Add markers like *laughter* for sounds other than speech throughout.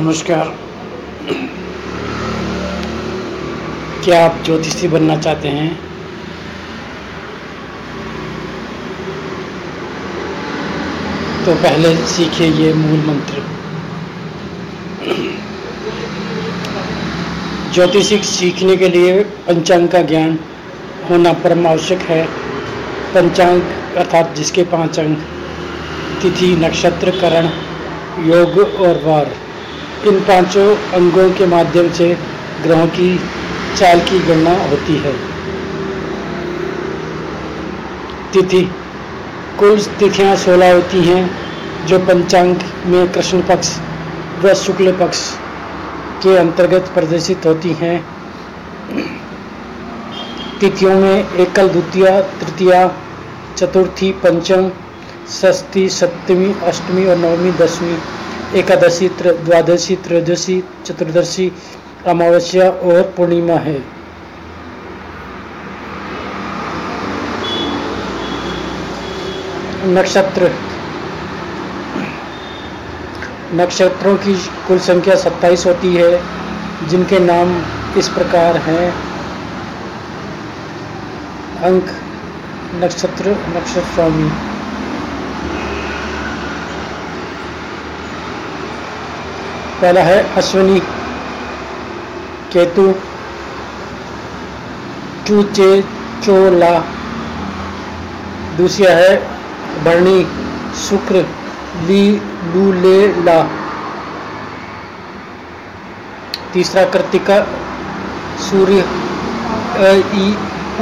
नमस्कार। क्या आप ज्योतिषी बनना चाहते हैं? तो पहले सीखिए ये मूल मंत्र। ज्योतिषी सीखने के लिए पंचांग का ज्ञान होना परम आवश्यक है। पंचांग, अर्थात जिसके पाँच अंग, तिथि, नक्षत्र, करण, योग और वार। इन पाँचों अंगों के माध्यम से ग्रहों की चाल की गणना होती है। तिथि। कुल तिथियाँ सोलह होती हैं, जो पंचांग में कृष्ण पक्ष व शुक्ल पक्ष के अंतर्गत प्रदर्शित होती हैं। तिथियों में एकल द्वितीय, तृतीया, चतुर्थी, पंचम, षष्ठी, सप्तमी, अष्टमी और नवमी, दसवीं एकादशी द्वादशी, त्रयोदशी, चतुर्दशी, अमावस्या और पूर्णिमा है। नक्षत्र। नक्षत्रों की कुल संख्या 27 होती है, जिनके नाम इस प्रकार हैं। अंक, नक्षत्र नक्षत्र स्वामी पहला है अश्विनी केतु चूचे चोला दूसरा है भरणी शुक्र ली लू ले ला तीसरा कृतिका, सूर्य ई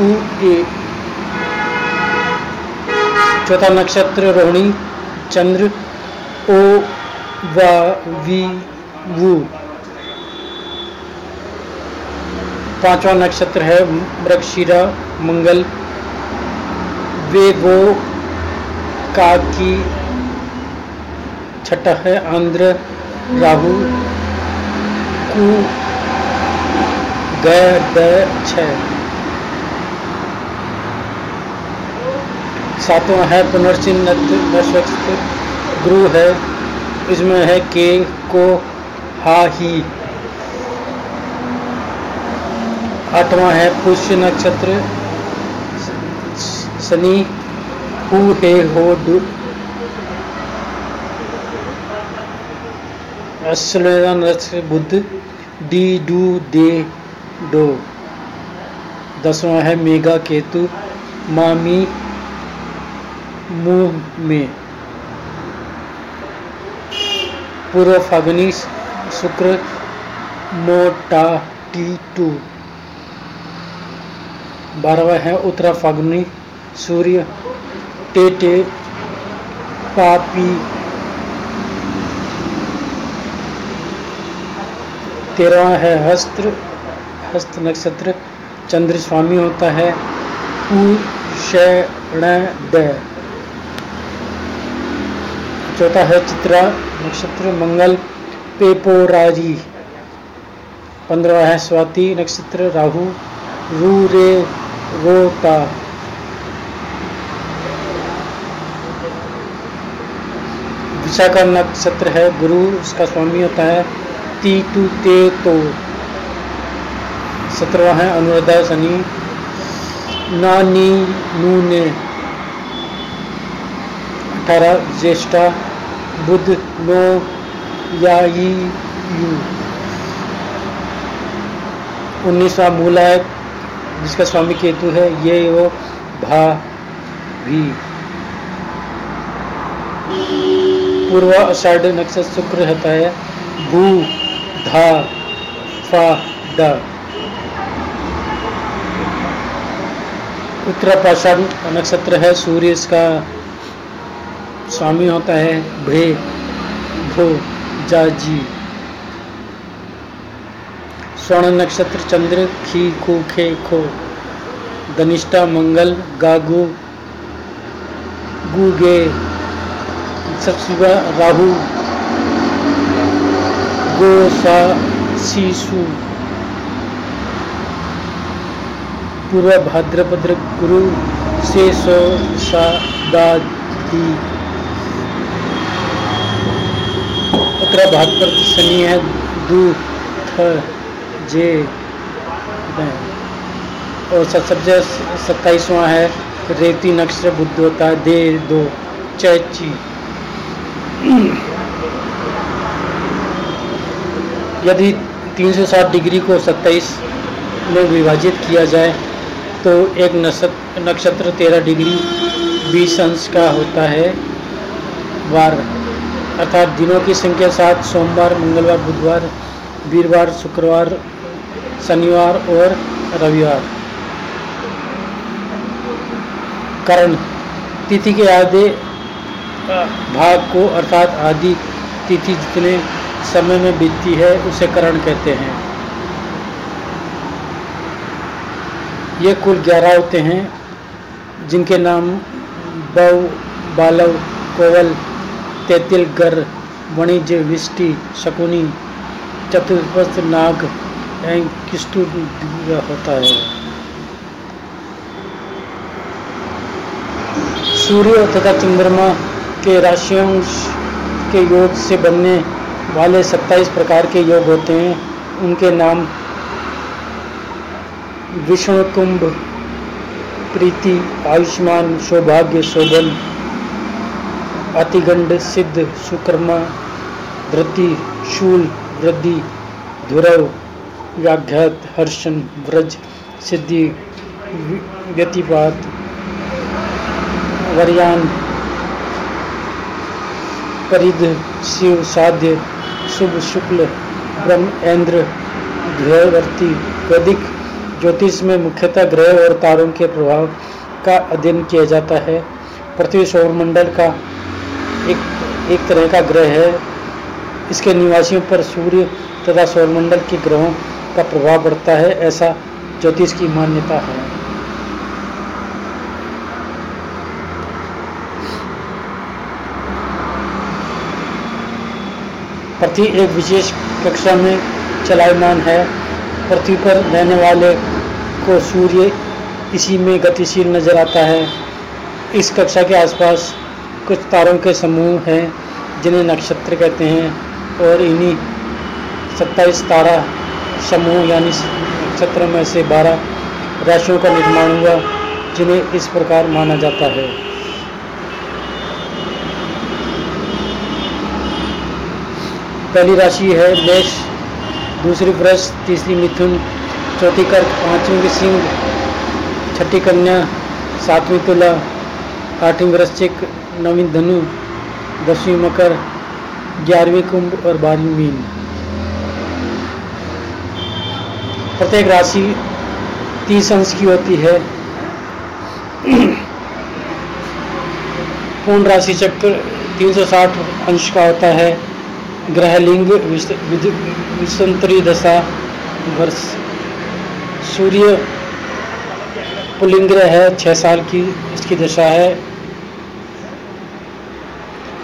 उ ए चौथा नक्षत्र रोहिणी, चंद्र ओ वा वी वु पांचवा नक्षत्र है, मृगशिरा, मंगल। वे वो का की छठा है, आंध्र, राहु, कु सातवां है पुनर्चिन्ह नक्षत्र गुरु है इसमें है के को हा ही आठवां है पुष्य नक्षत्र, शनि, हु हे हो डू बुद्ध, डी डू दे डो। दसवां है मेगा केतु, मामी, मुँह में। पूर्व फागुनी शुक्र मोटा टी टू। बारहवा है उत्तरा फागुनी सूर्य टेटे पापी तेरहवा है हस्त्र हस्त नक्षत्र चंद्र स्वामी होता है चौथा है चित्रा नक्षत्र, मंगल पेपोरारी पंद्रवा है स्वाति, नक्षत्र राहु, रू रे रोता विशाखा नक्षत्र है गुरु, उसका स्वामी होता है ती टू ते तो। सत्रवा है अनुराधा शनि, नानी नूने। अठारह, ज्येष्ठा, बुध, नो या यू। उन्नीसवा मूला है, जिसका स्वामी केतु है, ये वो भा भी पूर्व अषाढ़ नक्षत्र शुक्र होता है, भू, धा, फा द उत्तरापाषाढ़ नक्षत्र है, सूर्य इसका स्वामी होता है भ्रे भो। जा जी स्वर्ण नक्षत्र चंद्र खी खू खे खो धनिष्ठा मंगल, गागु, गुगे सत्सुगा राहु गो सा सीसु पूर्व भाद्रपद्र गुरु से सो सा, दा, दी। उत्तरा भाग पर शनि है, दू, थ, जे और सबसे सत्ताईसवां है, रेती नक्शा बुद्ध होता दे दो चैची यदि 360 डिग्री को 27 में विभाजित किया जाए तो एक नक्षत्र 13 डिग्री 20 अंश का होता है, वार। अर्थात दिनों की संख्या सात, सोमवार, मंगलवार, बुधवार, वीरवार, शुक्रवार, शनिवार और रविवार। करण, तिथि के आधे भाग को अर्थात आदि तिथि जितने समय में बीतती है, उसे करण कहते हैं। ये कुल ग्यारह होते हैं, जिनके नाम बव बालव, कोवल तेतिल गर वाणिज्य विष्टि शकुनी चतुर्थ नाग किस्तु होता है। सूर्य तथा चंद्रमा के राशियों के योग से बनने वाले 27 प्रकार के योग होते हैं। उनके नाम विष्णु कुंभ प्रीति, आयुष्मान, सौभाग्य, शोभन अतिगंड सिद्ध, सुकर्मा, धृति, शूल, वृद्धि धुरव व्याघ्यात हर्षण, व्रज, सिद्धि व्यतिपात, वरयान, परिध, शिव, साध्य, शुभ, शुक्ल, ब्रह्म इंद्र ग्रहवर्ती वैदिक, ज्योतिष में मुख्यतः ग्रह और तारों के प्रभाव का अध्ययन किया जाता है। पृथ्वी सौरमंडल का एक तरह का ग्रह है। इसके निवासियों पर सूर्य तथा सौरमंडल के ग्रहों का प्रभाव पड़ता है, ऐसा ज्योतिष की मान्यता है। पृथ्वी एक विशेष कक्षा में चलायमान है। पृथ्वी पर रहने वाले को सूर्य इसी में गतिशील नज़र आता है। इस कक्षा के आसपास कुछ तारों के समूह हैं, जिन्हें नक्षत्र कहते हैं, और इन्हीं सत्ताईस तारा समूह, यानी नक्षत्र में से बारह राशियों का निर्माण हुआ, जिन्हें इस प्रकार माना जाता है। पहली राशि है मेष, दूसरी वृष, तीसरी मिथुन, चौथी कर्क, पांचवी सिंह, छठी कन्या, सातवीं तुला, आठवीं वृश्चिक नवीं धनु दसवीं मकर, ग्यारहवीं कुंभ और बारहवीं मीन। प्रत्येक राशि तीस अंश की होती है। *clears throat* पूर्ण राशि चक्र 360 अंश का होता है। ग्रहलिंग विसंतरी दशा, वर्ष। सूर्य पुलिंग है छः साल की इसकी दशा है।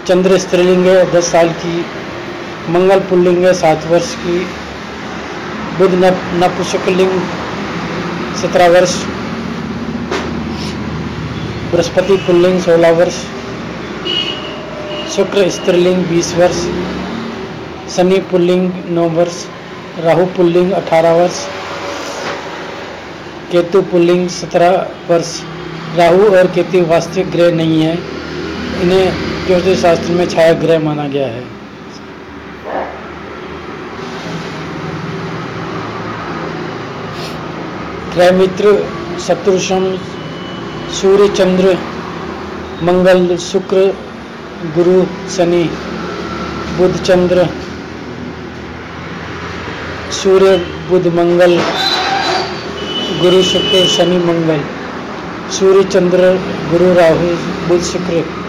चंद्र स्त्रीलिंग है, दस साल की, मंगल पुल्लिंग है, सात वर्ष की, बुध नपुशकलिंग सत्रह वर्ष, बृहस्पति पुल्लिंग, सोलह वर्ष, शुक्र स्त्रीलिंग, बीस वर्ष, शनि पुल्लिंग, नौ वर्ष, राहु पुल्लिंग, अठारह वर्ष, केतु पुल्लिंग, सत्रह वर्ष, राहु और केतु वास्तविक ग्रह नहीं है। इन्हें ज्योतिष शास्त्र में छाया ग्रह माना गया है। ग्रह मित्र शत्रुषम सूर्य, चंद्र, मंगल, शुक्र, गुरु, शनि, बुध, चंद्र, सूर्य, बुध, मंगल, गुरु, शुक्र, शनि, मंगल, सूर्य, चंद्र, गुरु, राहु, बुध, शुक्र।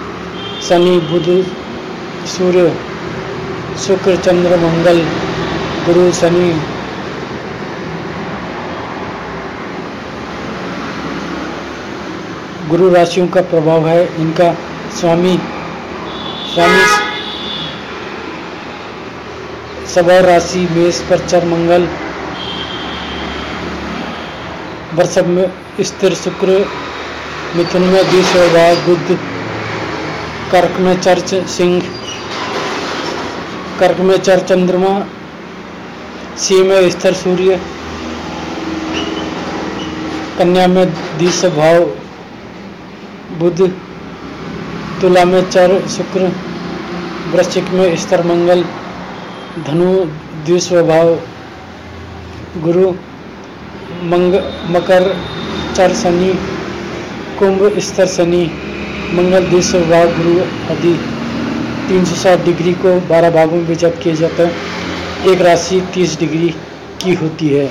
शनि, बुध, सूर्य, शुक्र, चंद्र, मंगल, गुरु, शनि। गुरु राशियों का प्रभाव है, इनका स्वामी स्वामी सबर राशि, मेष पर चर, मंगल वर्षभ में स्थिर, शुक्र, मिथुन में भाव बुद्ध कर्क में चर्च सिंह कर्क में चर चंद्रमा सी में स्थिर सूर्य कन्या में दिश भाव, बुध तुला में चर शुक्र वृश्चिक में स्तर मंगल, धनु द्विस्वभाव गुरु, मंग मकर चर शनि, कुंभ स्तर शनि। मंगल द्विस्वभाव गुरु आदि 360 डिग्री को 12 भागों में विचत किए जाते हैं। एक राशि 30 डिग्री की होती है।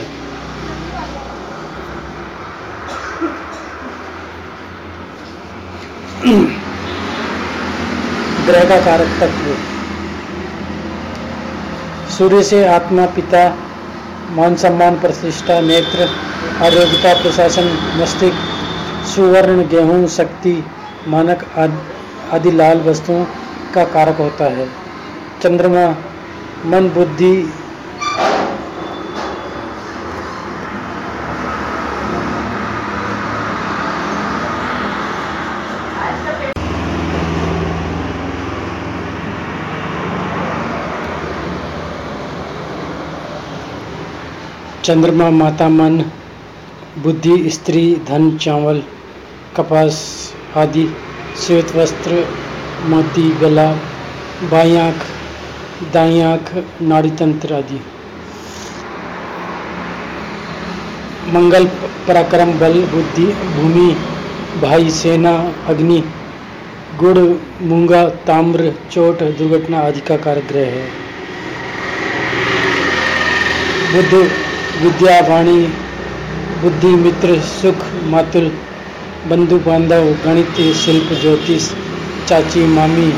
ग्रह का कारक तत्व। सूर्य से आत्मा, पिता, मान सम्मान, प्रतिष्ठा, नेत्र, आरोग्यता, प्रशासन, मस्तिष्क, सुवर्ण, गेहूँ, शक्ति मानक आदि लाल वस्तुओं का कारक होता है। चंद्रमा, मन, बुद्धि, चंद्रमा, माता, मन, बुद्धि, स्त्री, धन, चावल, कपास आदि, श्वेत वस्त्र, मोती, गला, बाई आँख, दाई आँख, नाड़ी तंत्र आदि। मंगल पराक्रम, बल, बुद्धि, भूमि, भाई, सेना, अग्नि गुड़ मूँगा, ताम्र, चोट, दुर्घटना आदि का कारक ग्रह है। बुद्ध, विद्या, वाणी, बुद्धि, मित्र, सुख मातुल बंधु बांधव, गणित, शिल्प, ज्योतिष, चाची, मामी,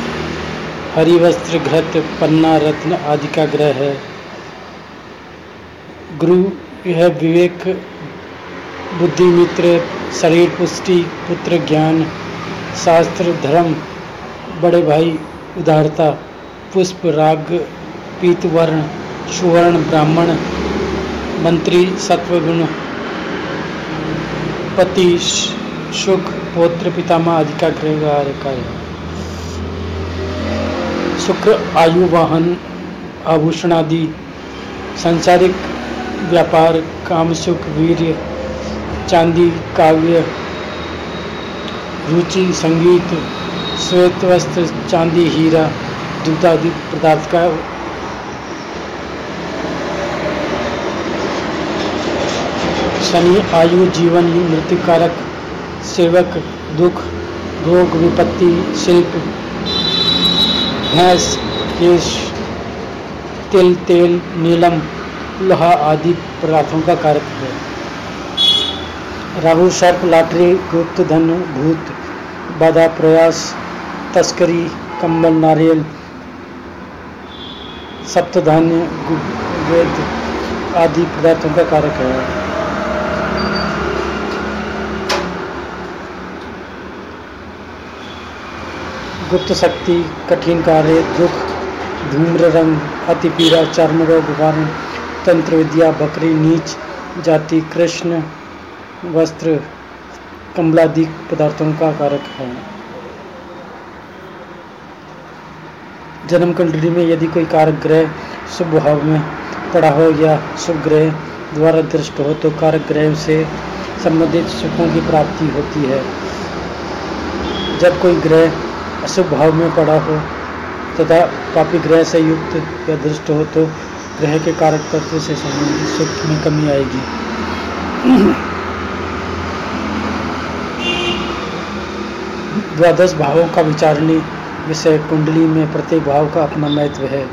हरिवस्त्र, घृत, पन्ना, रत्न आदि का ग्रह है। गुरु यह विवेक बुद्धि मित्र शरीर पुष्टि, पुत्र ज्ञान, शास्त्र, धर्म, बड़े भाई, उदारता, पुष्प, राग पीतवर्ण सुवर्ण, ब्राह्मण, मंत्री, सत्वगुण, पति सुख पौत्र पितामह आदि का ग्रह शुक्र आयु, वाहन, आभूषण आदि, सांसारिक व्यापार, काम, सुख, वीर, चांदी, काव्य, रुचि, संगीत, श्वेत वस्त्र, चांदी, हीरा, दूध आदि पदार्थ का शनि, आयु, जीवन मृत्यु कारक सेवक, दुख, रोग, विपत्ति, शिल्प, भैंस, केश, तिल, तेल, नीलम, लोहा आदि पदार्थों का कारक है। राहु सर्प लाटरी, गुप्त धन, भूत, बाधा, प्रयास, तस्करी कम्बल नारियल, सप्तधान्य वेद आदि पदार्थों का कारक है। गुप्त शक्ति, कठिन कार्य, दुख, धूम्र रंग, अति पीड़ा, चर्म रोग, वर्ण, तंत्र, विद्या, बकरी, नीच, जाति, कृष्ण, वस्त्र, कमलादि पदार्थों का कारक है। जन्म कुंडली में यदि कोई कारक ग्रह शुभ भाव में पड़ा हो या शुभ ग्रह द्वारा दृष्ट हो तो कारक ग्रह से संबंधित सुखों की प्राप्ति होती है। जब कोई ग्रह अशुभ भाव में पड़ा हो, तथा पापी ग्रह से युक्त या दृष्ट हो तो ग्रह के कारक तत्व से संबंधित सुख में कमी आएगी। द्वादश भावों का विचारणी विषय कुंडली में प्रत्येक भाव का अपना महत्व है।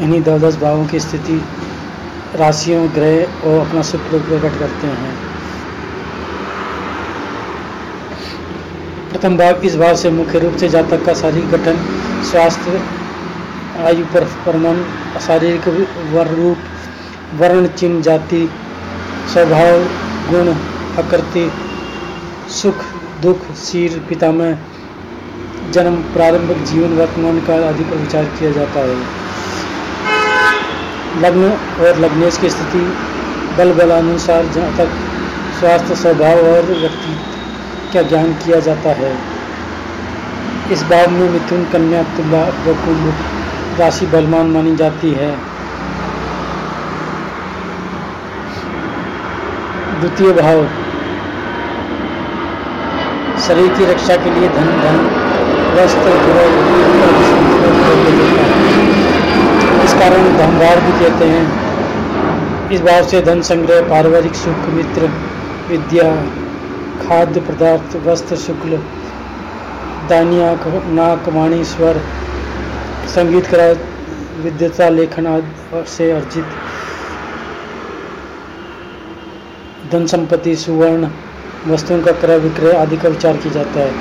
इन्हीं द्वादश भावों की स्थिति, राशियों, ग्रह और अपना सुख प्रकट करते हैं। प्रथम भाग इस भाव से मुख्य रूप से जातक का शारीरिक गठन, स्वास्थ्य, आयु, पर शारीरिक रूप, वर्ण, चिन्ह, जाति, स्वभाव, गुण, आकृति, सुख, दुख सिर पितामह, जन्म प्रारंभिक जीवन, वर्तमान काल आदि पर विचार किया जाता है। लग्न और लग्नेश की स्थिति बल बलानुसार जहाँ तक स्वास्थ्य, स्वभाव और व्यक्ति का ज्ञान किया जाता है? इस भाव में मिथुन कन्या तुला व कुंभ राशि बलवान मानी जाती है। द्वितीय भाव, शरीर की रक्षा के लिए धन धन, वस्त्र इस कारण धनवार भी कहते हैं। इस भाव से धन संग्रह, पारिवारिक सुख, मित्र, विद्या खाद्य पदार्थ, वस्त्र, शुक्ल दानिया नाक, वाणी, स्वर, संगीत, कला, विद्यता, लेखन आदि से अर्जित। धन संपत्ति, सुवर्ण वस्तुओं का क्रय विक्रय आदि का विचार किया जाता है।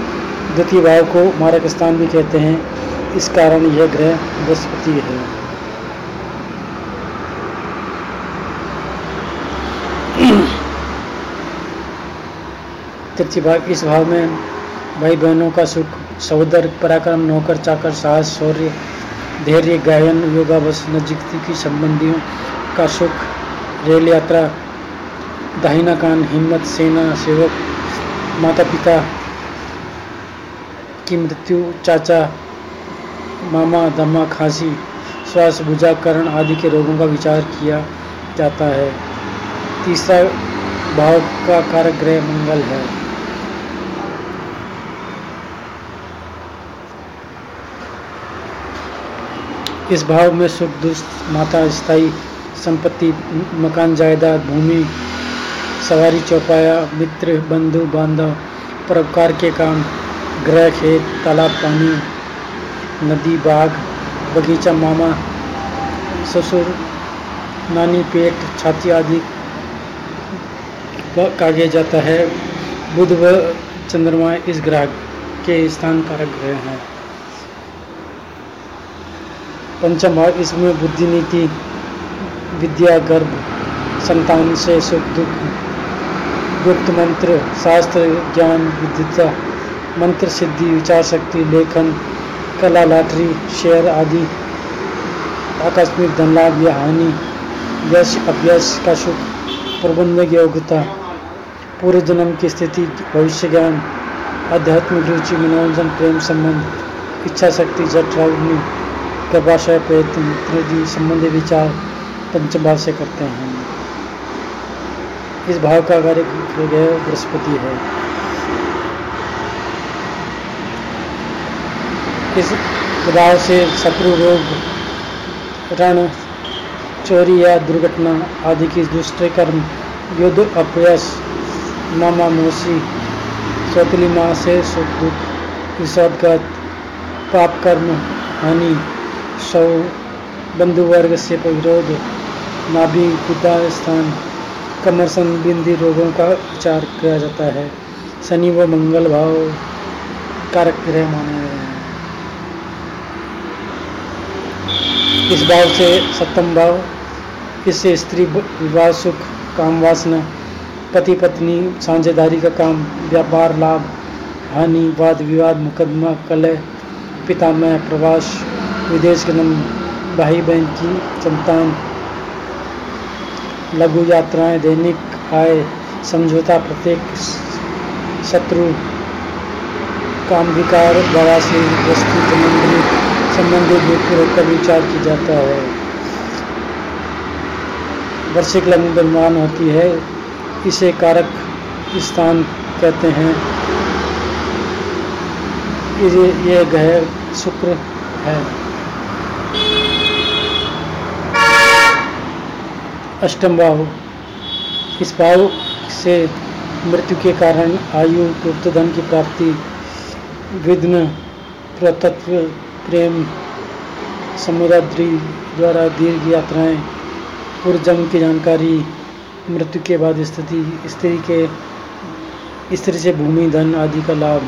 द्वितीय भाव को मारक स्थान भी कहते हैं। इस कारण यह ग्रह बृहस्पति है। भाव, इस भाव में भाई बहनों का सुख, सहोदर, पराक्रम, नौकर, चाकर, साहस, शौर्य, धैर्य, गायन योगावश नजदीकी संबंधियों का सुख, रेल यात्रा, दाहिना कान, हिम्मत, सेना, सेवक माता पिता की मृत्यु, चाचा, मामा, दमा, खांसी, श्वास बुझाकरण आदि के रोगों का विचार किया जाता है। तीसरा भाव का कारक ग्रह मंगल है। इस भाव में सुख, दुष्ट, माता, स्थायी संपत्ति, मकान, जायदाद, भूमि, सवारी, चौपाया, मित्र, बंधु बांधव परोपकार के काम, ग्रह, खेत, तालाब, पानी, नदी, बाग, बगीचा, मामा, ससुर, नानी, पेट, छाती आदि कागे जाता है। बुध व चंद्रमा इस ग्रह के स्थान कारक ग्रह हैं। पंचम भाव इसमें बुद्धि नीति, विद्या, गर्भ, संतान से सुख, दुख, गुप्त मंत्र, शास्त्र, ज्ञान, विद्युता, मंत्र सिद्धि, विचार शक्ति, लेखन, कला, लाठरी, शेयर आदि, आकस्मिक धनलाभ, या हानि यश अभ्यास का सुख, प्रबंधक योग्यता पूरे जन्म की स्थिति, भविष्य ज्ञान, आध्यात्मिक रुचि, मनोरंजन, प्रेम संबंध, इच्छा शक्ति जटराग्नि गर्भाशय प्रयत्न संबंधी विचार पंचभाव से करते हैं। इस भाव का कार्य बृहस्पति है। इस भाव से शत्रु रोग रण चोरी या दुर्घटना आदि की दूसरे कर्म, युद्ध अपयश मामा मोसी सौतली माँ से सुख दुख विषादगत पाप कर्म हानि सौ बंधु वर्ग से विरोध नाभि पिता स्थान, कमर संबंधी रोगों का उपचार किया जाता है। शनि व मंगल भाव कारक ग्रह माने गए हैं। इस भाव से सप्तम भाव, इससे स्त्री विवाह सुख, काम वासना, पति पत्नी, साझेदारी का काम, व्यापार लाभ, हानि, वाद विवाद, मुकदमा, कलह पिता में प्रवास विदेश जन्म भाई बहन की संतान लघु यात्राएँ, दैनिक आय, समझौता प्रत्येक शत्रु काम विकार बवासीर वस्तु संबंधी संबंधित व्यक्ति का विचार की जाता है। वर्षिक लग्न निर्माण होती है, इसे कारक स्थान कहते हैं। ये ग्रह शुक्र है। अष्टम भाव इस भाव से मृत्यु के कारण आयु, गुप्त धन की प्राप्ति, विघ्न, प्रतत्व, प्रेम समुद्री द्वारा दीर्घ यात्राएँ पूर्वजन्म की जानकारी, मृत्यु के बाद स्थिति, स्त्री के, स्त्री से भूमि, धन आदि का लाभ,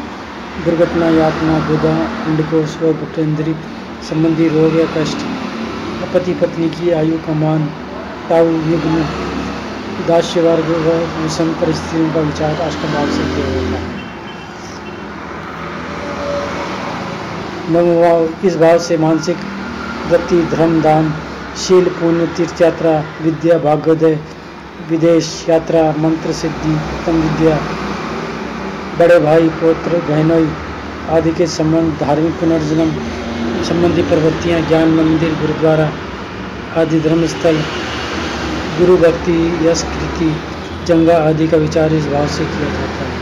दुर्घटना, यातना, गुदा अंडकोश व गुप्तेंद्री संबंधी रोग या कष्ट पति पत्नी की आयु का मान ताऊ युग्म दास्य वर्ग व विषम परिस्थितियों का विचार अष्टम भाव से किया जाता है। नवभाव इस भाव से मानसिक वृत्ति धर्म, दान, शील, पुण्य, तीर्थ यात्रा, विद्या भाग्योदय विदेश यात्रा, मंत्र सिद्धि, उत्तम विद्या, बड़े भाई, पुत्र, बहनोई आदि के संबंध, धार्मिक पुनर्जन्म, संबंधी प्रवृत्तियाँ, ज्ञान, मंदिर, गुरुद्वारा आदि धर्मस्थल गुरु भक्ति यश कृति जंगा आदि का विचार इस भाव से किया जाता है।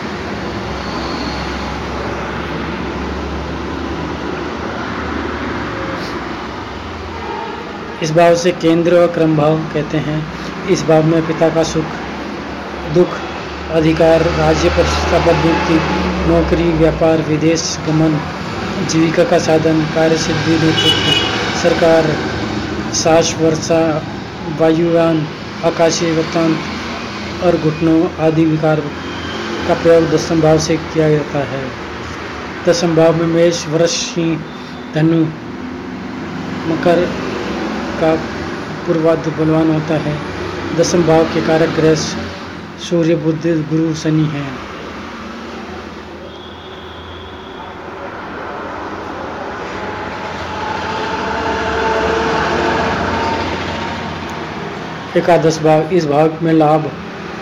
इस भाव से केंद्र और क्रम भाव कहते हैं। इस भाव में पिता का सुख, दुख, अधिकार, राज्य प्रतिष्ठा पद्धति नौकरी, व्यापार, विदेश, गमन, जीविका का साधन, कार्य सिद्धि, नेतृत्व, सरकार साश वर्षा, वायुयान आकाशीय वृत्तांत और घुटनों आदि विकार का प्रयोग दसम भाव से किया जाता है। दसम भाव में मेष, वृष धनु, मकर का पूर्वाध बलवान होता है। दसम भाव के कारक ग्रह, सूर्य बुद्ध गुरु, शनि है। एकादश भाव इस भाव में लाभ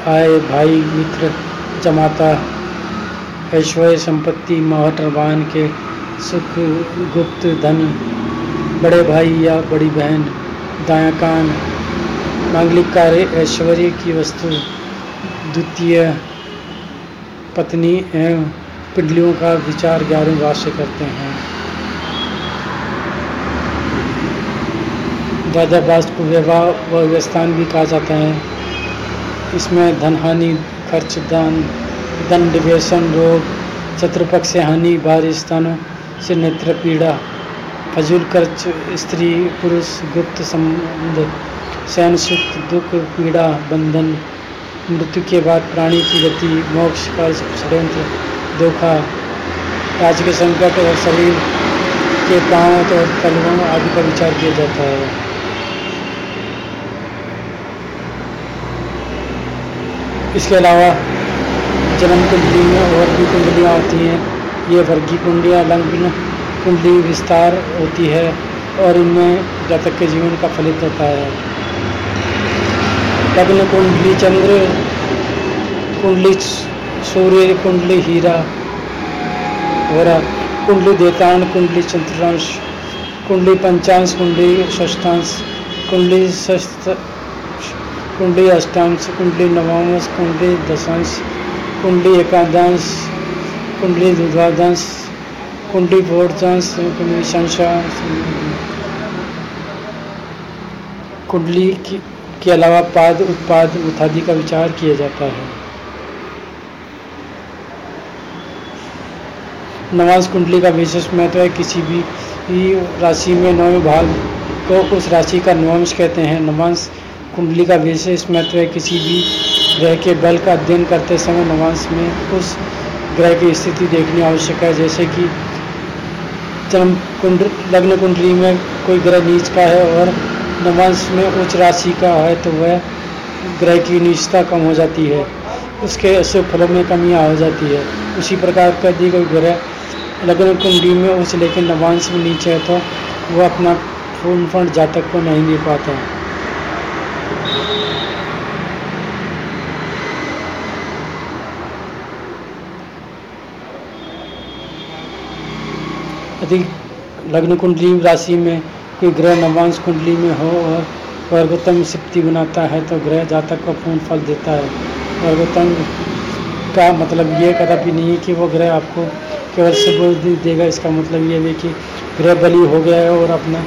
आय भाई मित्र जमाता, ऐश्वर्य संपत्ति महटरवान के सुख, गुप्त धन, बड़े भाई या बड़ी बहन, दाया कान मांगलिक कार्य, ऐश्वर्य की वस्तु, द्वितीय पत्नी एवं पिंडलियों का विचार ग्यारहवें भाष्य करते हैं। दादाबाज को विवाह व व्यवस्थान भी कहा जाता है। इसमें धन हानि खर्च दान दंड व्यसन रोग शत्रुपक्ष से हानि बाहरी स्थानों से नेत्र, पीड़ा, फजूल खर्च, स्त्री, पुरुष, गुप्त संबंध सैन सुख, दुख, पीड़ा, बंधन, मृत्यु के बाद प्राणी की गति, मोक्ष का षड्यंत्र, धोखा राज्य के संकट और शरीर के पाँव और तलवों आदि का विचार किया जाता है। इसके अलावा जन्म कुंडली में और भी कुंडलियाँ होती हैं। ये वर्गी कुंडलियाँ लंघन कुंडली विस्तार होती है और इनमें जातक के जीवन का फलित होता है। लग्न कुंडली चंद्र, कुंडली सूर्य, कुंडली हीरा और कुंडली देतान कुंडली चंद्रांश, कुंडली पंचांश, कुंडली षष्ठांश, कुंडली कुंडली अष्टांश, कुंडली नवांश, कुंडली दशांश, कुंडली एकादश, कुंडली द्वादश कुंडली बोर्जांस कुंडली संशा कुंडली के अलावा पाद, उत्पाद उत्थादि का विचार किया जाता है। नवांश कुंडली का विशेष महत्व है, किसी भी राशि में नवे भाग को उस राशि का नवांश कहते हैं। नवांश कुंडली का विशेष महत्व है किसी भी ग्रह के बल का अध्ययन करते समय नवांश में उस ग्रह की स्थिति देखनी आवश्यक है। जैसे कि जन्म कुंड, लग्न कुंडली में कोई ग्रह नीच का है और नवांश में उच्च राशि का है तो वह ग्रह की नीचता कम हो जाती है। उसके अशुभ फलों में कमियाँ हो जाती है। उसी प्रकार का यदि कोई ग्रह लग्न कुंडली में उच्च लेकिन नवांश में नीचे है तो वह अपना फूल फंड जातक को नहीं दे पाता। अधिक लग्न कुंडली राशि में कोई ग्रह नवांश कुंडली में हो और वर्गोत्तम सिप्ति बनाता है तो ग्रह जातक को पूर्ण फल देता है। वर्गोत्तम का मतलब ये कदापि नहीं है कि वो ग्रह आपको केवल शुभ देगा। इसका मतलब ये है कि ग्रह बली हो गया है और अपना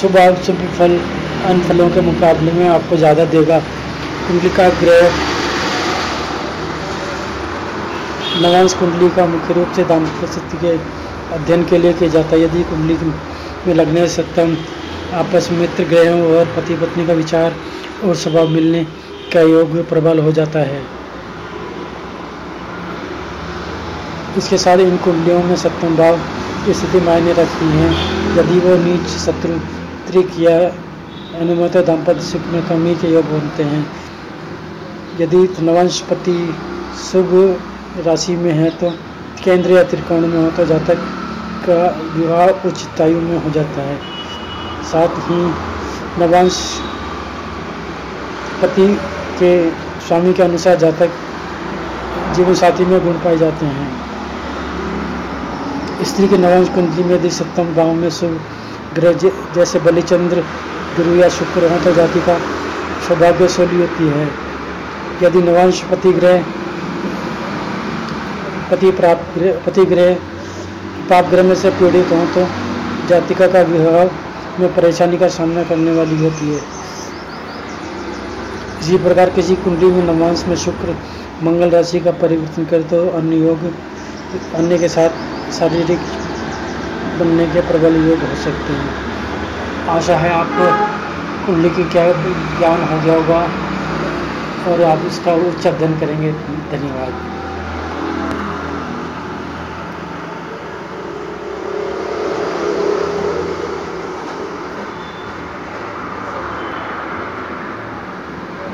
शुभ शुभ फल, अन्य फलों के मुकाबले में आपको ज़्यादा देगा। कुंडली का ग्रह नवांश कुंडली का मुख्य रूप से दाम्पत्य के अध्ययन के लिए किया जाता है। यदि कुंडली में लगने से सप्तम आपस में मित्र ग्रहों और पति पत्नी का विचार और स्वभाव मिलने का योग प्रबल हो जाता है। इसके साथ इन कुंडलियों में सप्तम भाव की स्थिति मायने रखती है। यदि वो नीच शत्रु त्रिक या अनुमत दाम्पत्य सुख में कमी के योग बनते हैं। यदि नवंशपति शुभ राशि में है तो केंद्र या त्रिकोण में हो तो जातक का विवाह उचित आयु में हो जाता है। साथ ही नवांश पति के स्वामी के अनुसार जातक जीवन साथी में गुण पाए जाते हैं। स्त्री के नवांश कुंडली में यदि सप्तम गाँव में शुभ ग्रह जैसे बलिचंद्र, गुरु या शुक्र हो तो जाति का सौभाग्यशाली होती है। यदि नवांश पति ग्रह, पति प्राप्त पति ग्रह पाप ग्रह में से पीड़ित हों तो जातिका का विवाह में परेशानी का सामना करने वाली होती है। इसी प्रकार किसी कुंडली में नवांश में शुक्र, मंगल राशि का परिवर्तन कर तो अन्य योग, अन्य के साथ शारीरिक बनने के प्रबल योग हो सकते हैं। आशा है आपको कुंडली की क्या ज्ञान हो गया होगा और आप इसका उच्च अध्ययन करेंगे। धन्यवाद।